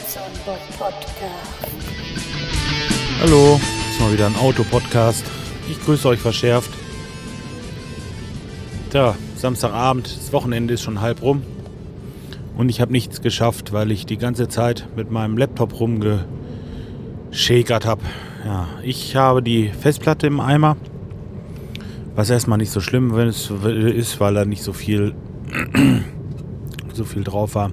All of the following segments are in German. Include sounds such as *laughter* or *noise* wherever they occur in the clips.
Podcast. Hallo, ist mal wieder ein Auto-Podcast. Ich grüße euch verschärft. Tja, Samstagabend, das Wochenende ist schon halb rum. Und ich habe nichts geschafft, weil ich die ganze Zeit mit meinem Laptop rumgeschäkert habe. Ja, ich habe die Festplatte im Eimer. Was erstmal nicht so schlimm ist, weil da nicht so viel, *clears throat* so viel drauf war.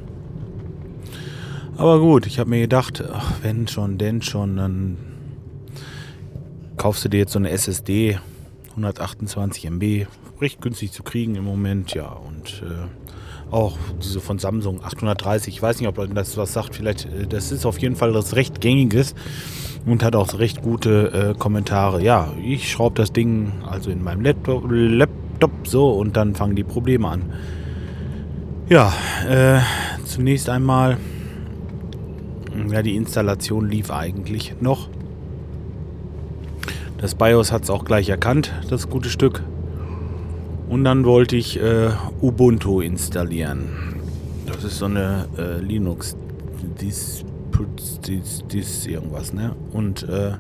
Aber gut, ich habe mir gedacht, ach, wenn schon, denn schon, dann kaufst du dir jetzt so eine SSD, 128 MB, recht günstig zu kriegen im Moment, ja. Und äh, auch diese von Samsung 830, ich weiß nicht, ob das was sagt, vielleicht, äh, das ist auf jeden Fall das recht gängiges und hat auch recht gute äh, Kommentare. Ja, ich schraube das Ding also in meinem Laptop, Laptop so und dann fangen die Probleme an. Ja, äh, zunächst einmal ja, die Installation lief eigentlich noch. Das BIOS hat es auch gleich erkannt, das gute Stück. Und dann wollte ich äh, Ubuntu installieren. Das ist so eine äh, Linux dies, dies, dies irgendwas, ne? Und äh,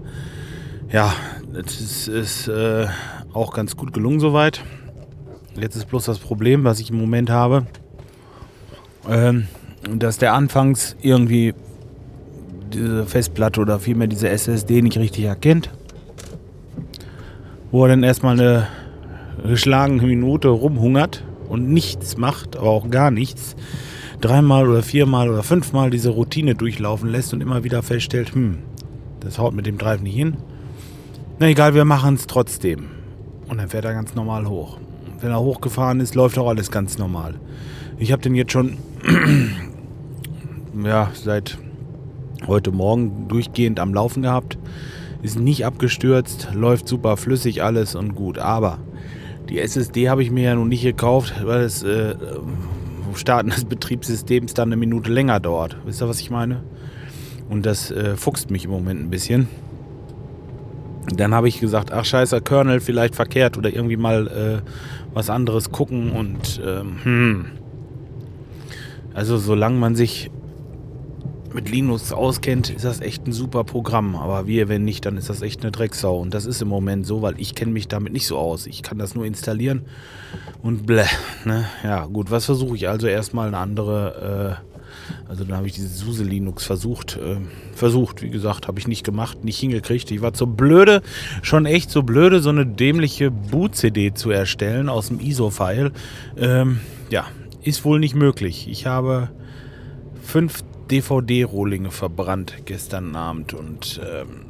ja, das ist, ist äh, auch ganz gut gelungen soweit. Jetzt ist bloß das Problem, was ich im Moment habe, ähm, dass der anfangs irgendwie diese Festplatte oder vielmehr diese SSD nicht richtig erkennt. Wo er dann erstmal eine geschlagene Minute rumhungert und nichts macht, aber auch gar nichts. Dreimal oder viermal oder fünfmal diese Routine durchlaufen lässt und immer wieder feststellt, hm, das haut mit dem Drive nicht hin. Na egal, wir machen es trotzdem. Und dann fährt er ganz normal hoch. Wenn er hochgefahren ist, läuft auch alles ganz normal. Ich habe den jetzt schon *clears throat* ja, seit heute Morgen durchgehend am Laufen gehabt. Ist nicht abgestürzt, läuft super flüssig alles und gut. Aber die SSD habe ich mir ja noch nicht gekauft, weil das äh, Starten des Betriebssystems dann eine Minute länger dauert. Wisst ihr, was ich meine? Und das äh, fuchst mich im Moment ein bisschen. Dann habe ich gesagt, ach scheiße, Kernel vielleicht verkehrt oder irgendwie mal äh, was anderes gucken und ähm, hm. Also solange man sich mit Linux auskennt, ist das echt ein super Programm. Aber wir, wenn nicht, dann ist das echt eine Drecksau. Und das ist im Moment so, weil ich kenne mich damit nicht so aus. Ich kann das nur installieren und bleh. Ne? Ja, gut, was versuche ich? Also erstmal eine andere, äh, also dann habe ich diese SUSE Linux versucht. Äh, versucht, wie gesagt, habe ich nicht gemacht, nicht hingekriegt. Ich war so blöde, schon echt so blöde, so eine dämliche Boot-CD zu erstellen aus dem ISO-File. Ähm, ja, ist wohl nicht möglich. Ich habe fünf DVD-Rohlinge verbrannt gestern Abend und ähm,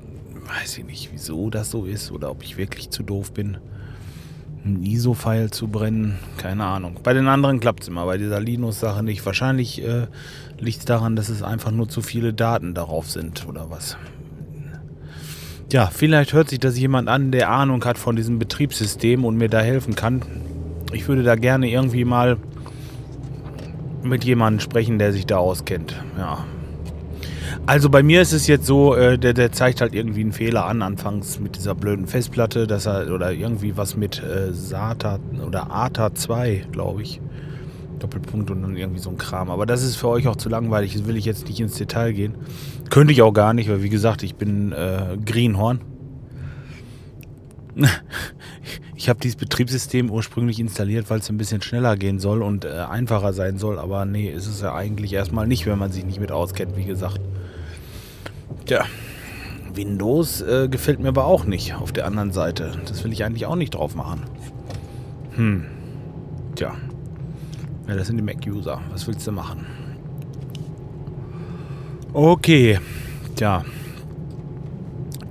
weiß ich nicht, wieso das so ist oder ob ich wirklich zu doof bin, ein ISO-File zu brennen. Keine Ahnung. Bei den anderen klappt es immer, bei dieser Linux-Sache nicht. Wahrscheinlich äh, liegt es daran, dass es einfach nur zu viele Daten darauf sind oder was. Ja, vielleicht hört sich das jemand an, der Ahnung hat von diesem Betriebssystem und mir da helfen kann. Ich würde da gerne irgendwie mal mit jemandem sprechen, der sich da auskennt. Ja. Also bei mir ist es jetzt so, äh, der, der zeigt halt irgendwie einen Fehler an, anfangs mit dieser blöden Festplatte, dass er, oder irgendwie was mit äh, SATA oder ATA 2, glaube ich. Doppelpunkt und dann irgendwie so ein Kram. Aber das ist für euch auch zu langweilig, das will ich jetzt nicht ins Detail gehen. Könnte ich auch gar nicht, weil wie gesagt, ich bin äh, Greenhorn. Ich habe dieses Betriebssystem ursprünglich installiert, weil es ein bisschen schneller gehen soll und äh, einfacher sein soll. Aber nee, ist es ja eigentlich erstmal nicht, wenn man sich nicht mit auskennt, wie gesagt. Tja, Windows äh, gefällt mir aber auch nicht auf der anderen Seite. Das will ich eigentlich auch nicht drauf machen. Hm. Tja. Ja, das sind die Mac-User. Was willst du machen? Okay. Tja.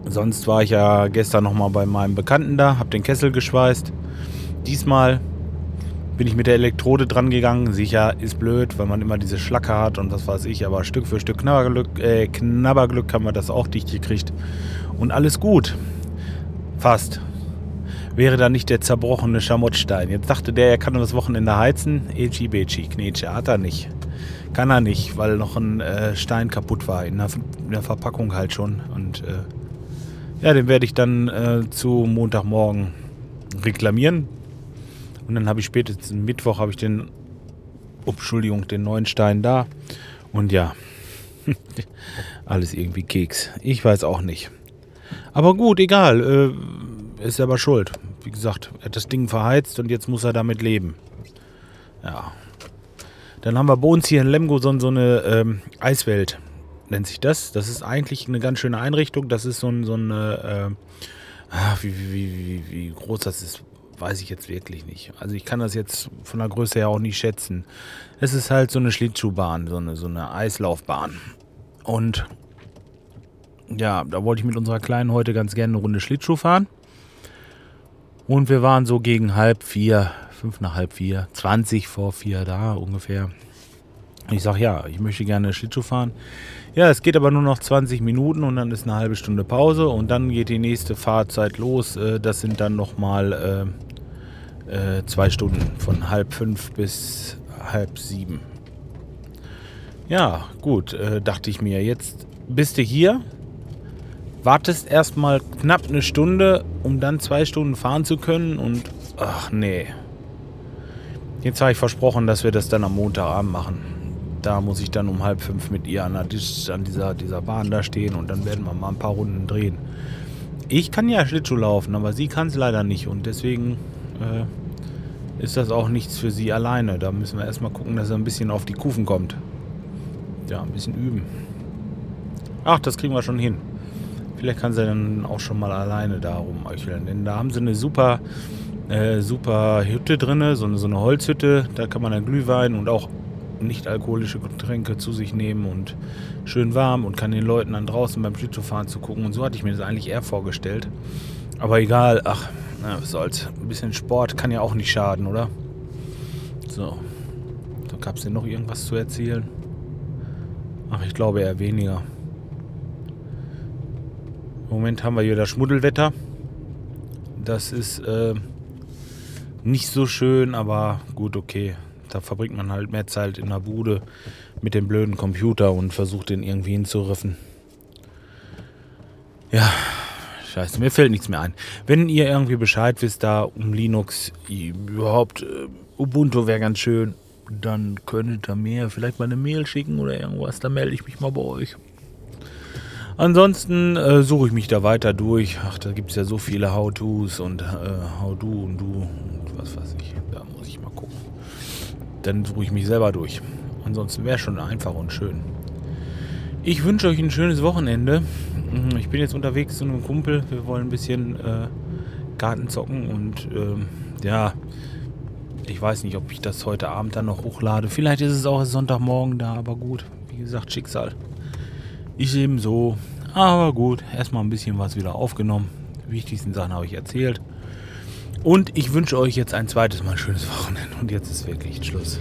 Sonst war ich ja gestern nochmal bei meinem Bekannten da, hab den Kessel geschweißt. Diesmal bin ich mit der Elektrode dran gegangen. Sicher ist blöd, weil man immer diese Schlacke hat und was weiß ich, aber Stück für Stück Knabberglück, äh, Knabberglück haben wir das auch dicht gekriegt. Und alles gut. Fast. Wäre da nicht der zerbrochene Schamottstein. Jetzt dachte der, er kann das Wochenende heizen. Echi Bechi, Knetsche. Hat er nicht. Kann er nicht, weil noch ein äh, Stein kaputt war. In der, in der, Verpackung halt schon. Und äh, ja, den werde ich dann äh, zu Montagmorgen reklamieren. Und dann habe ich spätestens Mittwoch habe ich den, Entschuldigung, den neuen Stein da. Und ja, *laughs* Alles irgendwie Keks. Ich weiß auch nicht. Aber gut, egal. Äh, ist aber schuld. Wie gesagt, er hat das Ding verheizt und jetzt muss er damit leben. Ja. Dann haben wir bei uns hier in Lemgo so, so eine ähm, Eiswelt, nennt sich das. Das ist eigentlich eine ganz schöne Einrichtung. Das ist so, ein, so eine, äh, ah, wie, wie, wie, wie groß das ist, weiß ich jetzt wirklich nicht. Also ich kann das jetzt von der Größe her auch nicht schätzen. Es ist halt so eine Schlittschuhbahn, so eine, so eine Eislaufbahn. Und ja, da wollte ich mit unserer Kleinen heute ganz gerne eine Runde Schlittschuh fahren. Und wir waren so gegen halb vier, fünf nach halb vier, 20 vor vier da ungefähr. Ich sage, ja, ich möchte gerne Schlittschuh fahren. Ja, es geht aber nur noch 20 Minuten und dann ist eine halbe Stunde Pause und dann geht die nächste Fahrzeit los. Äh, das sind dann nochmal äh, äh, zwei Stunden von halb fünf bis halb sieben. Ja, gut, dachte ich mir. Jetzt bist du hier, wartest erstmal knapp eine Stunde, um dann zwei Stunden fahren zu können und ach nee. Jetzt habe ich versprochen, dass wir das dann am Montagabend machen. Da muss ich dann um halb fünf mit ihr an, an dieser, dieser Bahn da stehen und dann werden wir mal ein paar Runden drehen. Ich kann ja Schlittschuh laufen, aber sie kann es leider nicht und deswegen äh, ist das auch nichts für sie alleine. Da müssen wir erstmal gucken, dass er ein bisschen auf die Kufen kommt. Ja, ein bisschen üben. Ach, das kriegen wir schon hin. Vielleicht kann sie dann auch schon mal alleine da rumöcheln. Denn da haben sie eine super, äh, super Hütte drin, so eine, so eine Holzhütte. Da kann man dann Glühwein und auch nicht alkoholische Getränke zu sich nehmen und schön warm und kann den Leuten dann draußen beim Schlittschuhfahren zu gucken. Und so hatte ich mir das eigentlich eher vorgestellt. Aber egal, ach, na, was soll's. Ein bisschen Sport kann ja auch nicht schaden, oder? So. Da gab es denn noch irgendwas zu erzählen? Ach, ich glaube eher weniger. Im Moment haben wir hier das Schmuddelwetter. Das ist äh, nicht so schön, aber gut, okay. Da verbringt man halt mehr Zeit in der Bude mit dem blöden Computer und versucht den irgendwie hinzuriffen. Ja, scheiße, mir fällt nichts mehr ein. Wenn ihr irgendwie Bescheid wisst da um Linux, überhaupt äh, Ubuntu wäre ganz schön, dann könntet ihr mir vielleicht mal eine Mail schicken oder irgendwas, dann melde ich mich mal bei euch. Ansonsten äh, suche ich mich da weiter durch. Ach, da gibt es ja so viele How-Tos und äh, How-Do und Du und was weiß ich. Da muss ich mal gucken. Dann suche ich mich selber durch. Ansonsten wäre schon einfach und schön. Ich wünsche euch ein schönes Wochenende. Mhm, ich bin jetzt unterwegs zu einem Kumpel. Wir wollen ein bisschen äh, Garten zocken und ähm, ja, ich weiß nicht, ob ich das heute Abend dann noch hochlade. Vielleicht ist es auch Sonntagmorgen da, aber gut. Wie gesagt, Schicksal. Ich eben so. Aber gut, erstmal ein bisschen was wieder aufgenommen. Die wichtigsten Sachen habe ich erzählt. Und ich wünsche euch jetzt ein zweites Mal schönes Wochenende. Und jetzt ist wirklich Schluss.